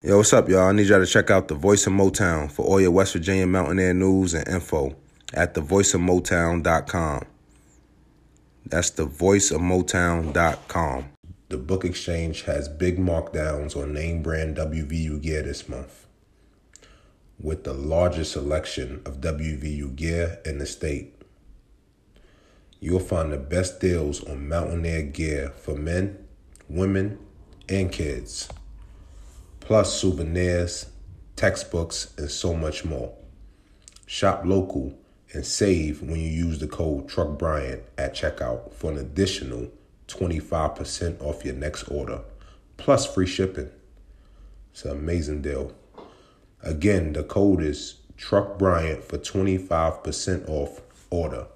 Yo, what's up, y'all? I need y'all to check out the Voice of Motown for all your West Virginia Mountaineer news and info at thevoiceofmotown.com. That's thevoiceofmotown.com. The Book Exchange has big markdowns on name brand WVU gear this month. With the largest selection of WVU gear in the state. You'll find the best deals on Mountaineer gear for men, women, and kids plus souvenirs, textbooks, and so much more. Shop local and save when you use the code TruckBryant at checkout for an additional 25% off your next order, plus free shipping. It's an amazing deal. Again, the code is TruckBryant for 25% off order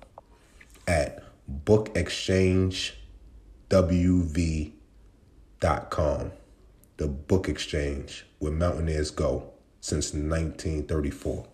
at bookexchangewv.com the book exchange where mountaineers go since 1934.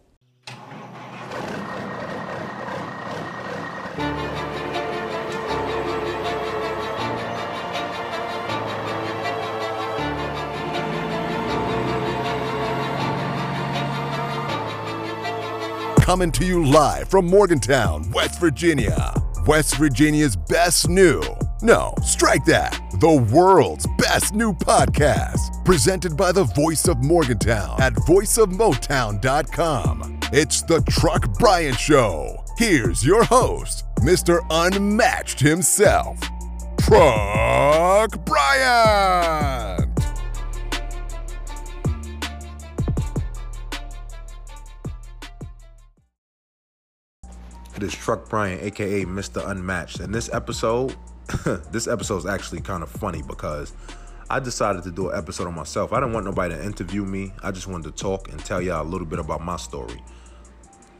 Coming to you live from Morgantown, West Virginia. West Virginia's best new no, strike that. The world's best new podcast, presented by the voice of Morgantown at voiceofmotown.com. It's the Truck Bryant Show. Here's your host, Mr. Unmatched himself, Truck Bryant. It is Truck Bryant, aka Mr. Unmatched. In this episode, this episode is actually kind of funny because I decided to do an episode on myself. I didn't want nobody to interview me. I just wanted to talk and tell y'all a little bit about my story.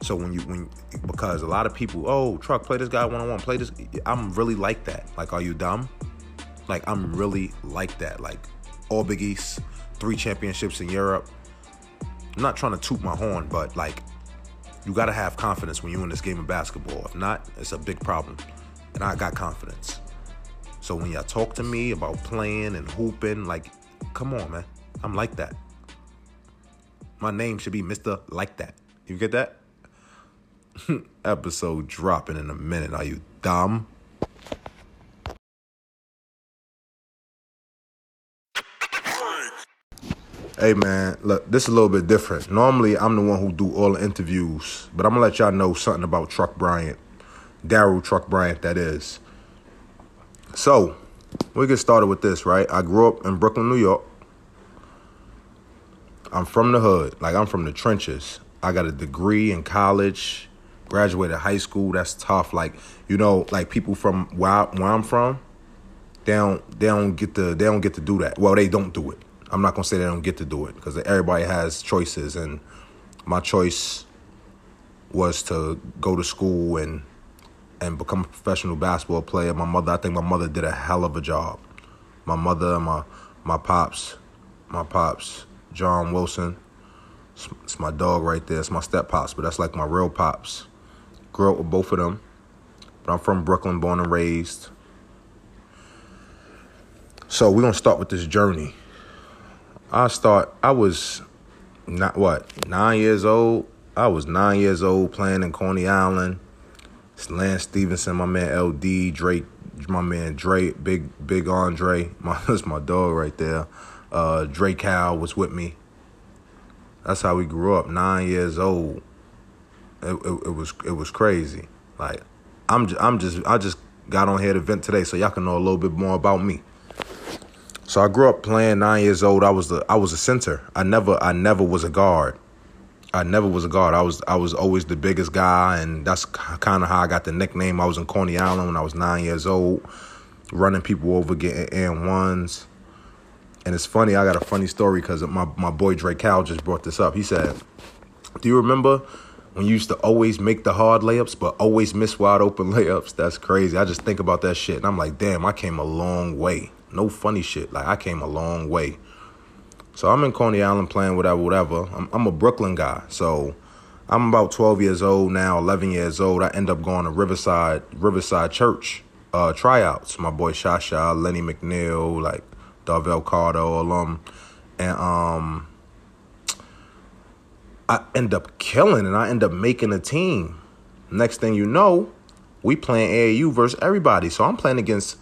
So when you when because a lot of people, oh, truck, play this guy one on one, play this. I'm really like that. Like, are you dumb? Like, I'm really like that. Like, all Big East, three championships in Europe. I'm not trying to toot my horn, but like, you gotta have confidence when you're in this game of basketball. If not, it's a big problem. And I got confidence. So when y'all talk to me about playing and hooping, like, come on, man. I'm like that. My name should be Mr. Like That. You get that? Episode dropping in a minute. Are you dumb? Hey man, look, this is a little bit different. Normally, I'm the one who do all the interviews, but I'm gonna let y'all know something about Truck Bryant, Daryl Truck Bryant, that is. So, we get started with this, right? I grew up in Brooklyn, New York. I'm from the hood. Like, I'm from the trenches. I got a degree in college, graduated high school. That's tough. Like, you know, like people from where, I, where I'm from, they don't, they don't get to, they don't get to do that. Well, they don't do it. I'm not gonna say they don't get to do it because everybody has choices, and my choice was to go to school and and become a professional basketball player. My mother, I think my mother did a hell of a job. My mother, my my pops, my pops, John Wilson. It's, it's my dog right there. It's my step pops, but that's like my real pops. Grew up with both of them. But I'm from Brooklyn, born and raised. So we're gonna start with this journey. I start. I was not what nine years old. I was nine years old playing in Coney Island it's Lance Stephenson, my man LD, Drake, my man Drake, big big Andre, my that's my dog right there. Uh, Drake Cal was with me. That's how we grew up. Nine years old. It, it, it was it was crazy. Like I'm just, I'm just I just got on here to vent today so y'all can know a little bit more about me. So I grew up playing nine years old. I was the I was a center. I never I never was a guard. I never was a guard. I was I was always the biggest guy, and that's kind of how I got the nickname. I was in Coney Island when I was nine years old, running people over, getting and ones. And it's funny. I got a funny story because my my boy Drake Cal just brought this up. He said, "Do you remember when you used to always make the hard layups, but always miss wide open layups? That's crazy. I just think about that shit, and I'm like, damn, I came a long way. No funny shit. Like I came a long way." So I'm in Coney Island playing whatever, whatever. I'm, I'm a Brooklyn guy. So I'm about 12 years old now, 11 years old. I end up going to Riverside, Riverside Church uh, tryouts. My boy Shasha, Lenny McNeil, like Darvell Carter, all. And um, I end up killing and I end up making a team. Next thing you know, we playing AAU versus everybody. So I'm playing against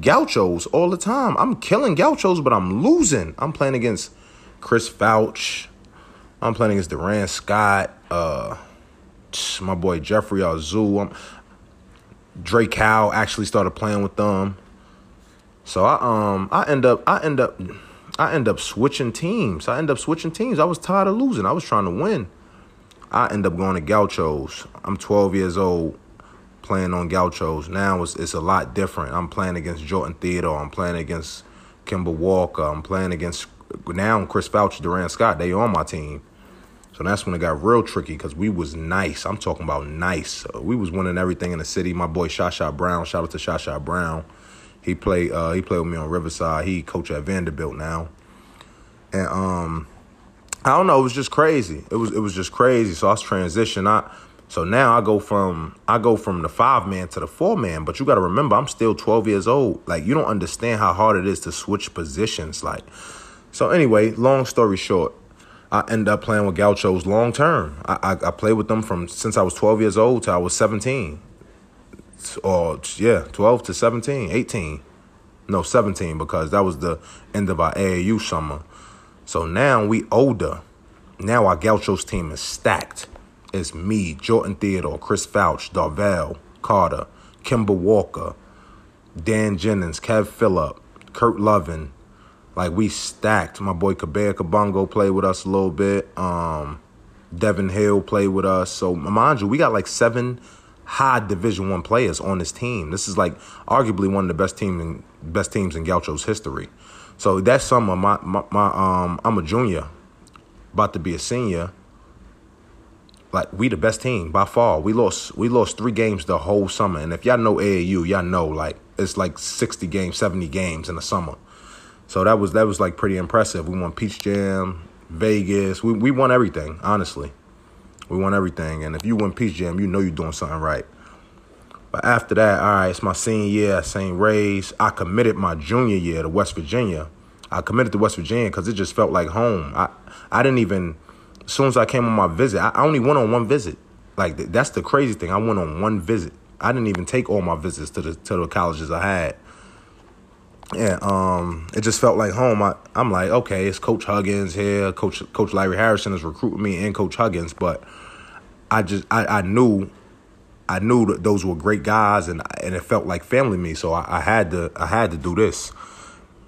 gauchos all the time. I'm killing gauchos, but I'm losing. I'm playing against Chris Fouch. I'm playing against Durand Scott. Uh, my boy Jeffrey Azul. I'm, Drake Howe actually started playing with them. So I um I end up I end up I end up switching teams. I end up switching teams. I was tired of losing. I was trying to win. I end up going to Gauchos. I'm 12 years old playing on Gauchos. Now it's, it's a lot different. I'm playing against Jordan Theodore. I'm playing against Kemba Walker. I'm playing against now Chris Fouch, Durand Scott. They on my team. So that's when it got real tricky because we was nice. I'm talking about nice. We was winning everything in the city. My boy Shot Brown. Shout out to Shot Brown. He played uh, he played with me on Riverside. He coach at Vanderbilt now. And um I don't know, it was just crazy. It was it was just crazy. So I was transition. I so now I go from I go from the five man to the four man, but you got to remember I'm still 12 years old. Like you don't understand how hard it is to switch positions. Like so anyway, long story short, I end up playing with Gauchos long term. I, I, I played with them from since I was 12 years old till I was 17. Or yeah, 12 to 17, 18. No, 17 because that was the end of our AAU summer. So now we older. Now our Gauchos team is stacked. It's me, Jordan Theodore, Chris Fouch, Darvell, Carter, Kemba Walker, Dan Jennings, Kev Phillip, Kurt Lovin, like we stacked. My boy Kabea Kabongo played with us a little bit. Um, Devin Hill played with us. So mind you, we got like seven high Division One players on this team. This is like arguably one of the best team in, best teams in Gaucho's history. So that summer, my, my my um, I'm a junior, about to be a senior. Like we the best team by far. We lost we lost three games the whole summer, and if y'all know AAU, y'all know like it's like 60 games, 70 games in the summer. So that was that was like pretty impressive. We won Peach Jam, Vegas. We we won everything, honestly. We won everything. And if you win Peach Jam, you know you're doing something right. But after that, all right, it's my senior year St. Ray's. I committed my junior year to West Virginia. I committed to West Virginia because it just felt like home. I I didn't even as soon as I came on my visit, I only went on one visit. Like that's the crazy thing. I went on one visit. I didn't even take all my visits to the to the colleges I had Yeah, um, it just felt like home. I, I'm like, okay, it's Coach Huggins here. Coach Coach Larry Harrison is recruiting me and Coach Huggins, but I just I, I knew I knew that those were great guys, and and it felt like family to me. So I, I had to I had to do this.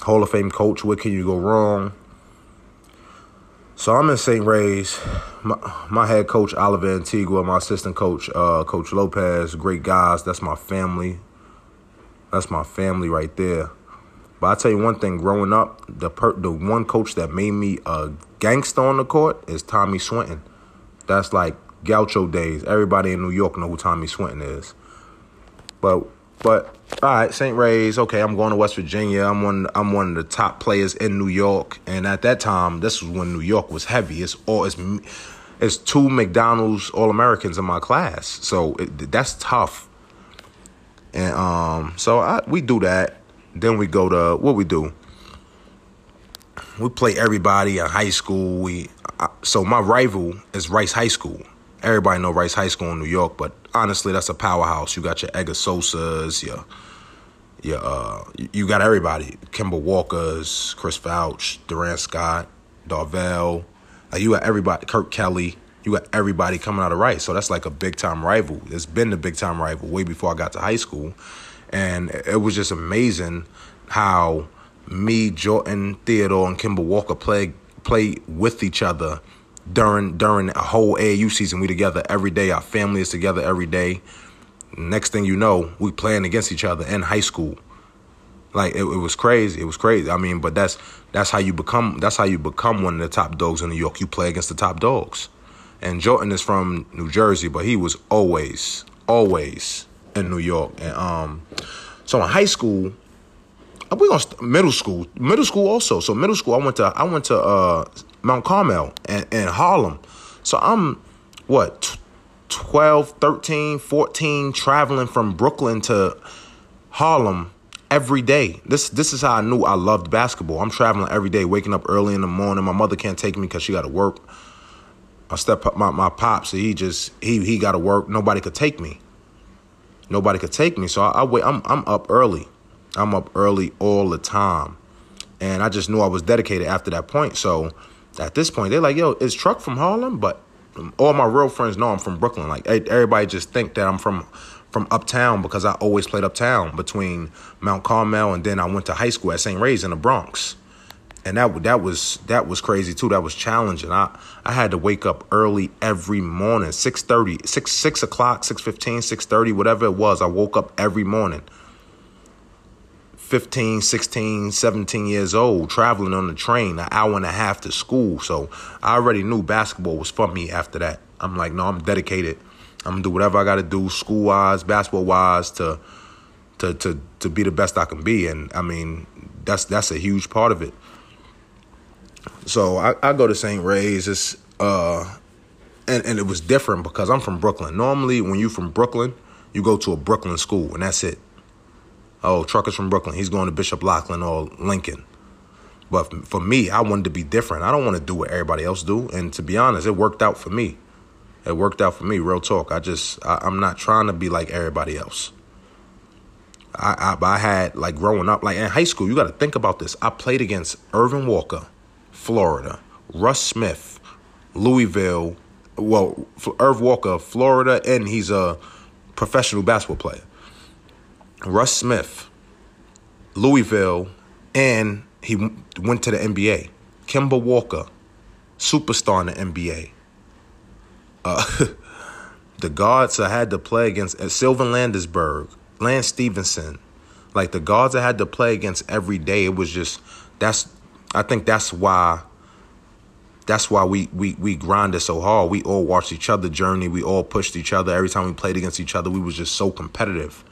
Hall of Fame coach, what can you go wrong? So I'm in St. Ray's. My, my head coach Oliver Antigua, my assistant coach uh, Coach Lopez, great guys. That's my family. That's my family right there. But I tell you one thing: growing up, the per- the one coach that made me a gangster on the court is Tommy Swinton. That's like Gaucho days. Everybody in New York know who Tommy Swinton is. But but all right, St. Ray's. Okay, I'm going to West Virginia. I'm one. I'm one of the top players in New York. And at that time, this was when New York was heavy. It's all it's it's two McDonald's All Americans in my class. So it, that's tough. And um, so I, we do that. Then we go to what we do. We play everybody in high school. We so my rival is Rice High School. Everybody know Rice High School in New York, but honestly, that's a powerhouse. You got your Edgar Sosas, your your uh, you got everybody. Kemba Walker's, Chris Fouch, Durand Scott, Darvell. Like you got everybody. Kirk Kelly. You got everybody coming out of Rice. So that's like a big time rival. It's been the big time rival way before I got to high school. And it was just amazing how me, Jordan Theodore, and Kemba Walker play play with each other during during a whole AAU season. We together every day. Our family is together every day. Next thing you know, we playing against each other in high school. Like it, it was crazy. It was crazy. I mean, but that's that's how you become. That's how you become one of the top dogs in New York. You play against the top dogs. And Jordan is from New Jersey, but he was always, always in New York. And um, so in high school, we gonna st- middle school, middle school also. So middle school, I went to I went to uh, Mount Carmel and, and Harlem. So I'm what t- 12, 13, 14 traveling from Brooklyn to Harlem every day. This this is how I knew I loved basketball. I'm traveling every day, waking up early in the morning. My mother can't take me because she got to work. I step up my my pops. He just he he got to work. Nobody could take me. Nobody could take me. So I, I wait. I'm I'm up early. I'm up early all the time, and I just knew I was dedicated after that point. So at this point, they're like, "Yo, is Truck from Harlem?" But all my real friends know I'm from Brooklyn. Like everybody just think that I'm from from uptown because I always played uptown between Mount Carmel and then I went to high school at St. Ray's in the Bronx. And that that was that was crazy too. That was challenging. I, I had to wake up early every morning, 6.30, 6, 6 o'clock, 6.15, 6.30, whatever it was. I woke up every morning. 15, 16, 17 years old, traveling on the train, an hour and a half to school. So I already knew basketball was for me after that. I'm like, no, I'm dedicated I'm gonna do whatever I got to do, school wise, basketball wise, to to to to be the best I can be. And I mean, that's that's a huge part of it. So I, I go to St. Ray's. It's uh, and and it was different because I'm from Brooklyn. Normally, when you're from Brooklyn, you go to a Brooklyn school, and that's it. Oh, trucker's from Brooklyn. He's going to Bishop Loughlin or Lincoln. But for me, I wanted to be different. I don't want to do what everybody else do. And to be honest, it worked out for me it worked out for me. Real talk. I just I, am not trying to be like everybody else. I, I I had like growing up, like in high school. You got to think about this. I played against Erving Walker, Florida, Russ Smith, Louisville. Well, Irv Walker, Florida, and he's a professional basketball player. Russ Smith, Louisville, and he went to the NBA. Kemba Walker, superstar in the NBA. Uh, the guards I had to play against uh, Sylven Landesberg, Lance Stephenson, like the guards I had to play against every day. It was just that's I think that's why that's why we we we grinded so hard. We all watched each other journey. We all pushed each other. Every time we played against each other, we was just so competitive.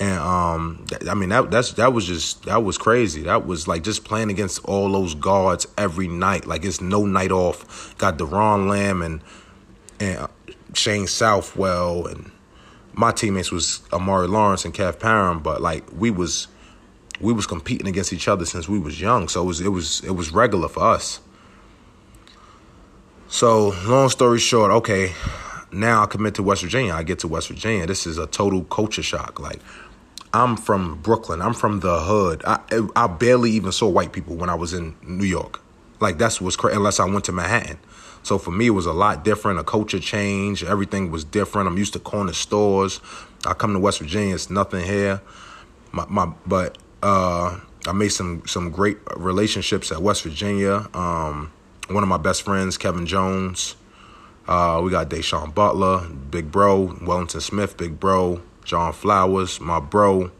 And um, I mean that that's that was just that was crazy. That was like just playing against all those guards every night. Like it's no night off. Got Doron Lamb and and uh, Shane Southwell and my teammates was Amari Lawrence and Kev Parham, but like we was we was competing against each other since we was young, so it was it was it was regular for us. So long story short, okay, now I commit to West Virginia. I get to West Virginia. This is a total culture shock. Like I'm from Brooklyn. I'm from the hood. I I barely even saw white people when I was in New York. Like that's what's crazy. Unless I went to Manhattan. So for me, it was a lot different. A culture change. Everything was different. I'm used to corner stores. I come to West Virginia. It's nothing here. My, my but uh, I made some some great relationships at West Virginia. Um, one of my best friends, Kevin Jones. Uh, we got Da'Sean Butler, Big Bro, Wellington Smith, Big Bro, John Flowers, my bro.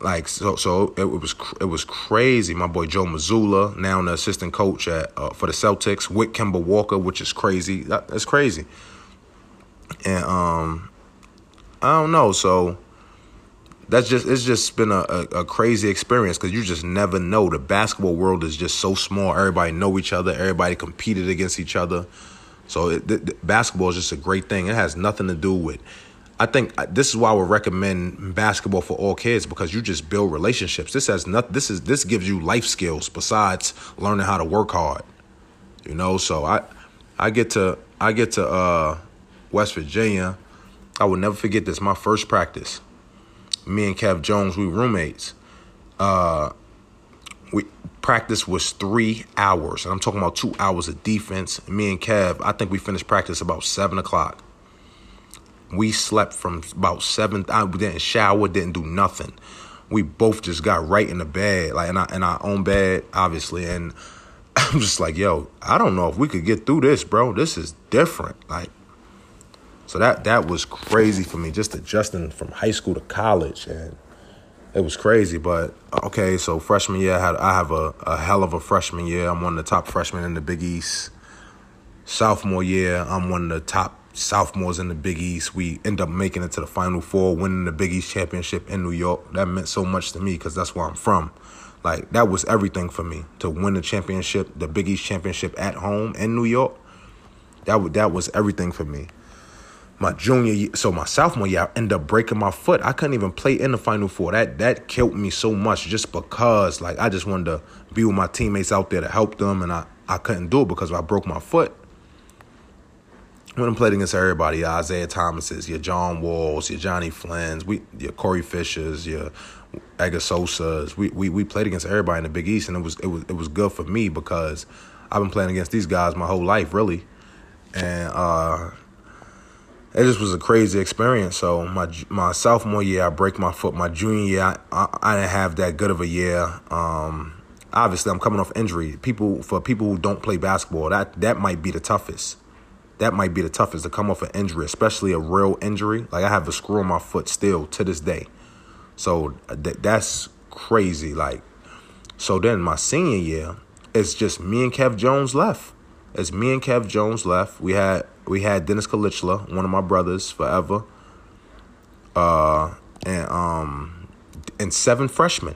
Like so, so it, was it was crazy. My boy Joe Mazzulla, now the assistant coach at uh, for the Celtics, with Kemba Walker, which is crazy. That, that's crazy. And um, I don't know. So that's just it's just been a, a, a crazy experience because you just never know. The basketball world is just so small. Everybody know each other. Everybody competed against each other. So it, basketball is just a great thing. It has nothing to do with I think uh, this is why I would recommend basketball for all kids because you just build relationships. This has not this is this gives you life skills besides learning how to work hard. You know, so I I get to I get to uh, West Virginia. I will never forget this. My first practice. Me and Kev Jones, we roommates. Uh, we practice was three hours, and I'm talking about two hours of defense. Me and Kev, I think we finished practice about seven o'clock. We slept from about seven. I didn't shower, didn't do nothing. We both just got right in the bed, like in our, in our own bed, obviously. And I'm just like, yo, I don't know if we could get through this, bro. This is different. Like, so that that was crazy for me, just adjusting from high school to college, and it was crazy. But okay, so freshman year, I, had, I have a, a hell of a freshman year. I'm one of the top freshmen in the Big East. Sophomore year, I'm one of the top sophomores in the Big East. We end up making it to the Final Four, winning the Big East championship in New York. That meant so much to me because that's where I'm from. Like that was everything for me to win the championship, the Big East championship at home in New York. That was that was everything for me. My junior year, so my sophomore year, I ended up breaking my foot. I couldn't even play in the Final Four. That that killed me so much just because like I just wanted to be with my teammates out there to help them, and I I couldn't do it because I broke my foot. When I played against everybody, your Isaiah Thomases, your John Walls, your Jonny Flynn's, we your Corey Fishers, your Edgar. We, we we played against everybody in the Big East, and it was it was it was good for me because I've been playing against these guys my whole life, really, and uh, it just was a crazy experience. So my my sophomore year, I break my foot. My junior year, I, I, I didn't have that good of a year. Um, obviously, I'm coming off injury. People for people who don't play basketball, that that might be the toughest that might be the toughest to come off an injury, especially a real injury. Like I have a screw in my foot still to this day. So th- that's crazy. Like, so then my senior year, it's just me and Kev Jones left. It's me and Kev Jones left. We had we had Deniz Kilicli, one of my brothers, forever. Uh, and um, and seven freshmen.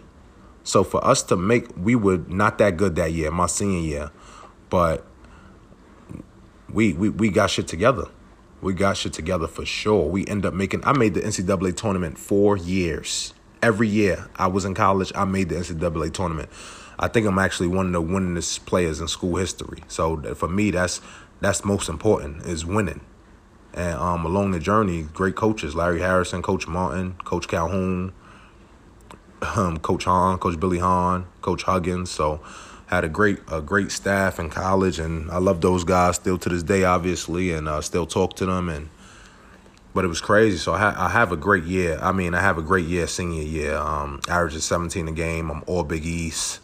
So for us to make, we were not that good that year, my senior year, but we we we got shit together. We got shit together for sure. We end up making. I made the NCAA tournament four years. Every year I was in college, I made the NCAA tournament. I think I'm actually one of the winningest players in school history. So for me, that's that's most important is winning. And um, along the journey, great coaches: Larry Harrison, Coach Martin, Coach Calhoun, um, Coach Hahn, Coach Billy Hahn, Coach Huggins. So had a great a great staff in college, and I love those guys still to this day, obviously, and uh, still talk to them. And but it was crazy. So I, ha- I have a great year. I mean, I have a great year senior year. Um, averaging 17 a game. I'm all Big East.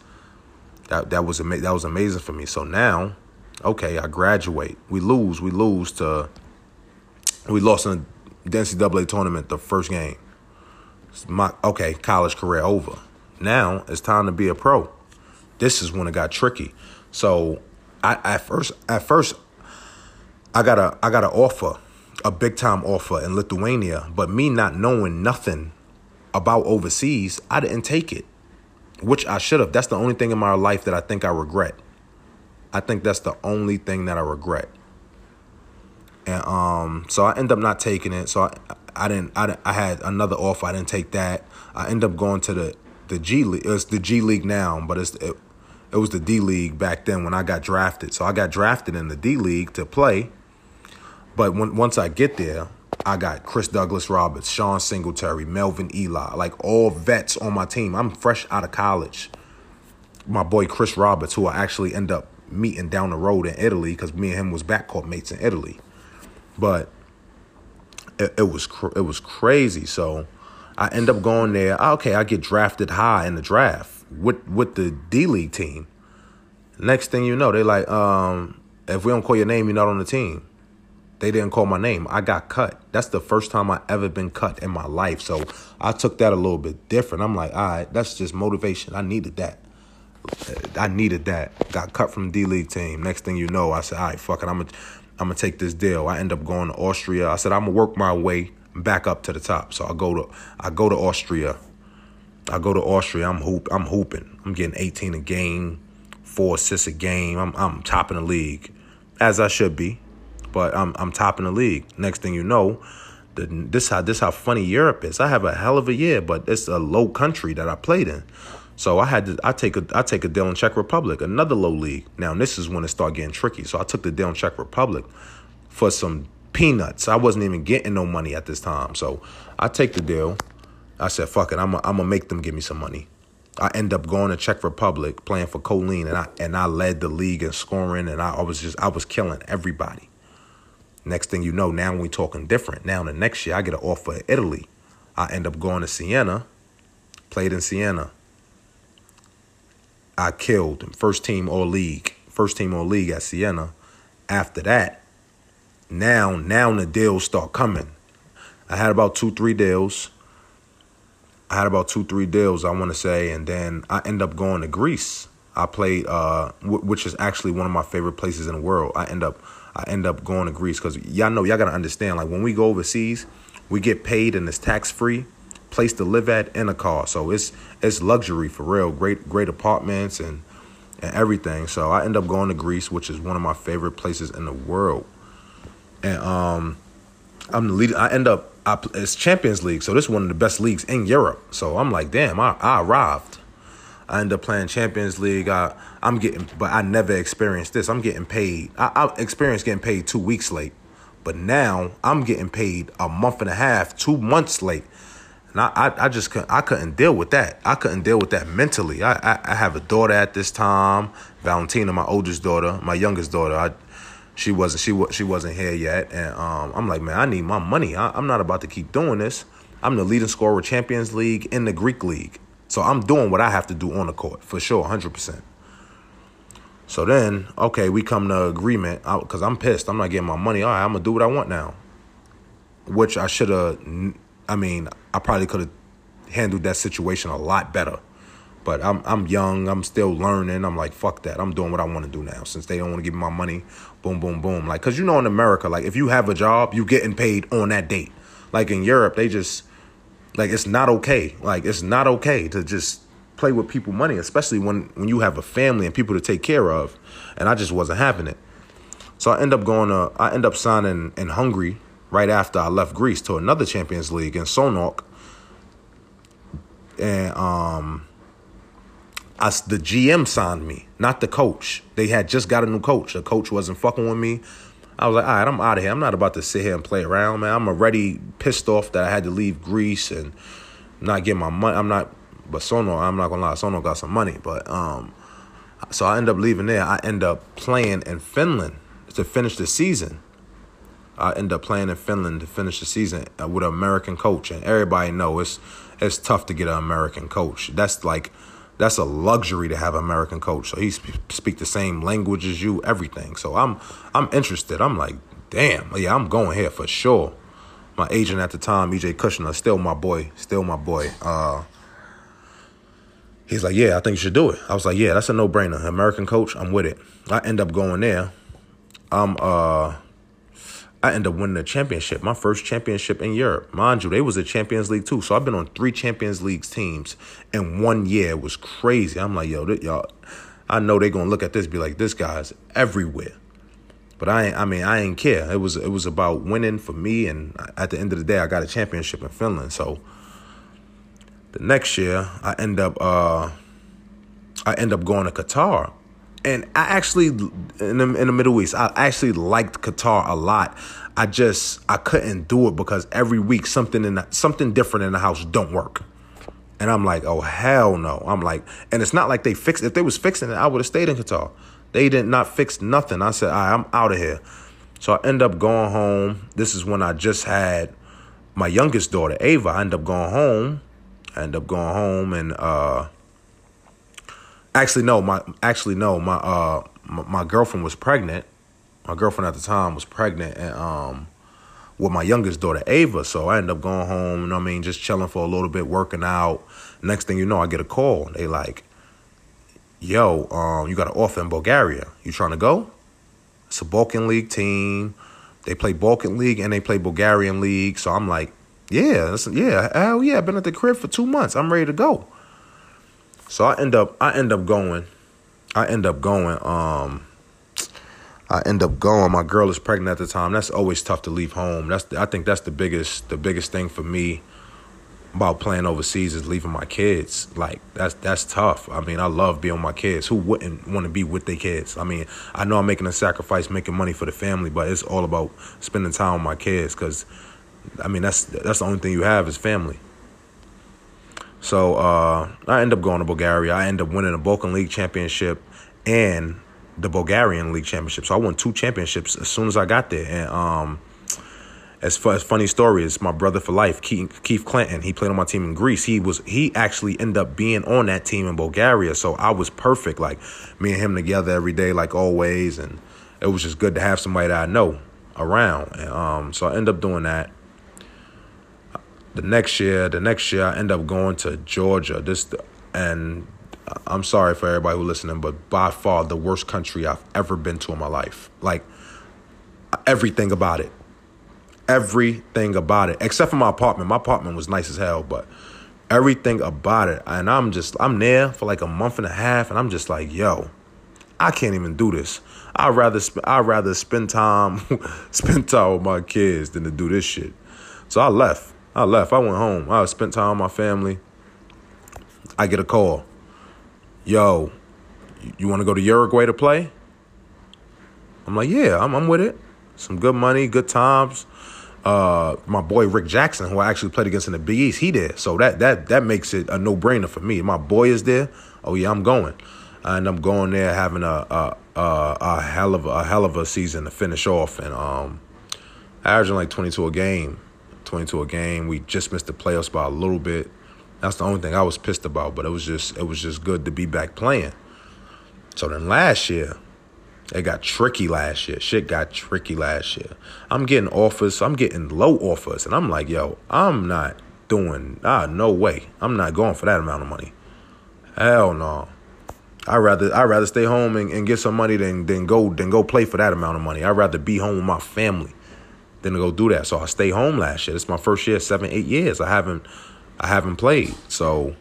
That that was ama- that was amazing for me. So now, okay, I graduate. We lose. We lose to. We lost in the NCAA tournament the first game. My okay, college career over. Now it's time to be a pro this is when it got tricky. So I at first at first I got a I got an offer, a big time offer in Lithuania, but me not knowing nothing about overseas, I didn't take it. Which I should have. That's the only thing in my life that I think I regret. I think that's the only thing that I regret. And um, so I end up not taking it. So I, I didn't. I, I had another offer. I didn't take that. I end up going to the the G League. It's the G League now, but it's it, it was the D League back then when I got drafted. So I got drafted in the D League to play. But when, once I get there, I got Chris Douglas Roberts, Sean Singletary, Melvin Ely, like all vets on my team. I'm fresh out of college. My boy Chris Roberts, who I actually end up meeting down the road in Italy because me and him was backcourt mates in Italy. But it, it was it was crazy. So I end up going there. Ah, okay, I get drafted high in the draft with with the D League team. Next thing you know, they like, um, if we don't call your name, you're not on the team. They didn't call my name. I got cut. That's the first time I ever been cut in my life. So I took that a little bit different. I'm like, all right, that's just motivation. I needed that. I needed that. Got cut from D League team. Next thing you know, I said, all right, fuck it. I'm gonna I'm gonna take this deal. I end up going to Austria. I said I'm gonna work my way back up to the top. So I go to I go to Austria I go to Austria. I'm hoop. I'm hooping. I'm getting 18 a game, four assists a game. I'm I'm topping the league, as I should be, but I'm I'm topping the league. Next thing you know, the, this how this how funny Europe is. I have a hell of a year, but it's a low country that I played in. So I had to I take a I take a deal in Czech Republic, another low league. Now this is when it started getting tricky. So I took the deal in Czech Republic for some peanuts. I wasn't even getting no money at this time. So I take the deal. I said, fuck it, I'm gonna make them give me some money. I end up going to Czech Republic playing for Kolín, and I and I led the league in scoring, and I, I was just I was killing everybody. Next thing you know, now we talking different. Now the next year, I get an offer in Italy. I end up going to Siena, played in Siena. I killed first team all league, first team all league at Siena. After that, now now the deals start coming. I had about two three deals. I had about two, three deals, I want to say, and then I end up going to Greece. I played, uh, w- which is actually one of my favorite places in the world. I end up, I end up going to Greece because y'all know y'all gotta understand. Like when we go overseas, we get paid and it's tax free, place to live at, and a car. So it's it's luxury for real. Great great apartments and and everything. So I end up going to Greece, which is one of my favorite places in the world. And um, I'm the leader. I end up I, it's Champions League, so this is one of the best leagues in Europe. So I'm like, damn, I, I arrived. I end up playing Champions League. I, I'm getting, but I never experienced this. I'm getting paid. I, I experienced getting paid two weeks late, But now I'm getting paid a month and a half, two months late. And I, I, I just couldn't, I couldn't deal with that. I couldn't deal with that mentally. I, I, I have a daughter at this time, Valentina, my oldest daughter, my youngest daughter. I, she wasn't she was she wasn't here yet, and um, I'm like, man, I need my money. I, I'm not about to keep doing this. I'm the leading scorer Champions League in the Greek League, so I'm doing what I have to do on the court for sure, hundred percent. So then, okay, we come to agreement because I'm pissed. I'm not getting my money. All right, I'm gonna do what I want now, which I should have. I mean, I probably could have handled that situation a lot better. But I'm I'm young. I'm still learning. I'm like, fuck that. I'm doing what I want to do now. Since they don't want to give me my money, boom, boom, boom. Like, cause you know, in America, like if you have a job, you getting paid on that date. Like in Europe, they just like it's not okay. Like it's not okay to just play with people money, especially when when you have a family and people to take care of. And I just wasn't having it. So I end up going to I end up signing in Hungary right after I left Greece to another Champions League in Szolnok. And um I, the GM signed me, not the coach. They had just got a new coach. The coach wasn't fucking with me. I was like, all right, I'm out of here. I'm not about to sit here and play around, man. I'm already pissed off that I had to leave Greece and not get my money. I'm not but Sono, I'm not gonna lie, Sono got some money. But um, so I end up leaving there. I end up playing in Finland to finish the season. I end up playing in Finland to finish the season uh, with an American coach, and everybody know it's it's tough to get an American coach. That's like that's a luxury to have an American coach. So he sp- speak the same language as you, everything. So I'm I'm interested. I'm like, damn, yeah, I'm going here for sure. My agent at the time, EJ Kushner, still my boy, still my boy. Uh, He's like, yeah, I think you should do it. I was like, yeah, that's a no brainer. American coach, I'm with it. I end up going there. I'm uh I end up winning the championship, my first championship in Europe. Mind you, they was a Champions League too. So I've been on three Champions League teams in one year. It was crazy. I'm like, yo, this, y'all, I know they're gonna look at this, be like, this guy's everywhere. But I, I mean, I ain't care. It was, it was about winning for me, and at the end of the day, I got a championship in Finland. So the next year, I end up uh, I end up going to Qatar, and I actually in the, in the Middle East, I actually liked Qatar a lot. I just I couldn't do it because every week something in the, something different in the house don't work. And I'm like, oh hell no. I'm like, and it's not like they fixed If they was fixing it, I would have stayed in Qatar. They did not fix nothing. I said, right, I'm out of here. So I end up going home. This is when I just had my youngest daughter, Ava. I end up going home I end up going home and uh actually no, my actually no, my uh my, my girlfriend was pregnant. My girlfriend at the time was pregnant and um with my youngest daughter Ava. So I end up going home, you know I mean, just chilling for a little bit, working out. Next thing you know, I get a call. They like, yo, um, you got an offer in Bulgaria. You trying to go? It's a Balkan League team. They play Balkan League and they play Bulgarian League. So I'm like, yeah, yeah, hell yeah. I've been at the crib for two months. I'm ready to go. So I end up I end up going. I end up going. Um I end up going. My girl is pregnant at the time. That's always tough to leave home. That's the, I think that's the biggest the biggest thing for me about playing overseas is leaving my kids. Like that's that's tough. I mean, I love being with my kids. Who wouldn't want to be with their kids? I mean, I know I'm making a sacrifice, making money for the family, but it's all about spending time with my kids because I mean, that's that's the only thing you have is family. So uh, I end up going to Bulgaria. I end up winning a Balkan League championship and the Bulgarian League championship. So I won two championships as soon as I got there. And um, as far as funny story is my brother for life, Keith, Keith Clinton. He played on my team in Greece. He was he actually ended up being on that team in Bulgaria. So I was perfect. Like me and him together every day, like always. And it was just good to have somebody that I know around. And um, so I end up doing that the next year, the next year, I end up going to Georgia. This and I'm sorry for everybody who listening, but by far the worst country I've ever been to in my life. Like everything about it, everything about it, except for my apartment. My apartment was nice as hell, but everything about it. And I'm just I'm there for like a month and a half, and I'm just like, yo, I can't even do this. I'd rather sp- I'd rather spend time spend time with my kids than to do this shit. So I left. I left. I went home. I spent time with my family. I get a call. Yo, you want to go to Uruguay to play? I'm like, yeah, I'm, I'm with it. some good money, good times. Uh, my boy Rick Jackson, who I actually played against in the Big East, he there. So that that that makes it a no brainer for me. My boy is there. Oh yeah, I'm going, and I'm going there having a a, a, a hell of a, a, hell of a season to finish off, and um, averaging like 22 a game, 22 a game. We just missed the playoffs by a little bit. That's the only thing I was pissed about, but it was just it was just good to be back playing. So then last year, it got tricky last year. Shit got tricky last year. I'm getting offers. I'm getting low offers. And I'm like, yo, I'm not doing, ah, no way. I'm not going for that amount of money. Hell no. I rather I rather stay home and, and get some money than than go than go play for that amount of money. I'd rather be home with my family than to go do that. So I stay home last year. It's my first year, seven, eight years. I haven't I haven't played. So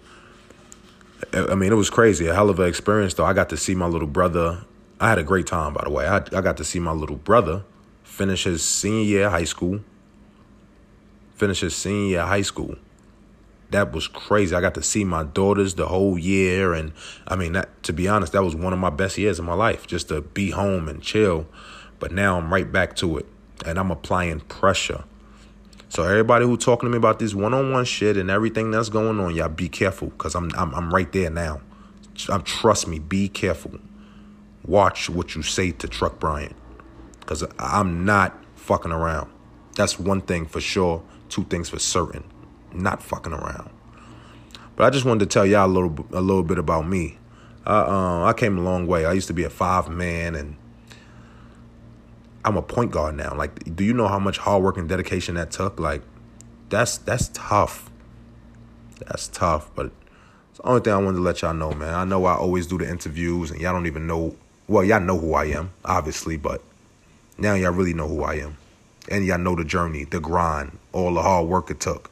I mean, it was crazy. A hell of an experience though. I got to see my little brother I had a great time, by the way. I, I got to see my little brother finish his senior year of high school. Finish his senior year of high school. That was crazy. I got to see my daughters the whole year, and I mean, that, to be honest, that was one of my best years of my life, just to be home and chill. But now I'm right back to it, and I'm applying pressure. So everybody who talking to me about this one-on-one shit and everything that's going on, y'all be careful, cause I'm I'm, I'm right there now. I'm, trust me, be careful watch what you say to Truck Bryant because I'm not fucking around. That's one thing for sure. Two things for certain. Not fucking around. But I just wanted to tell y'all a little a little bit about me. Uh, I came a long way. I used to be a five man, and I'm a point guard now. Like, do you know how much hard work and dedication that took? Like, that's that's tough. That's tough. But it's the only thing I wanted to let y'all know, man. I know I always do the interviews, and y'all don't even know well, y'all know who I am, obviously, but now y'all really know who I am. And y'all know the journey, the grind, all the hard work it took.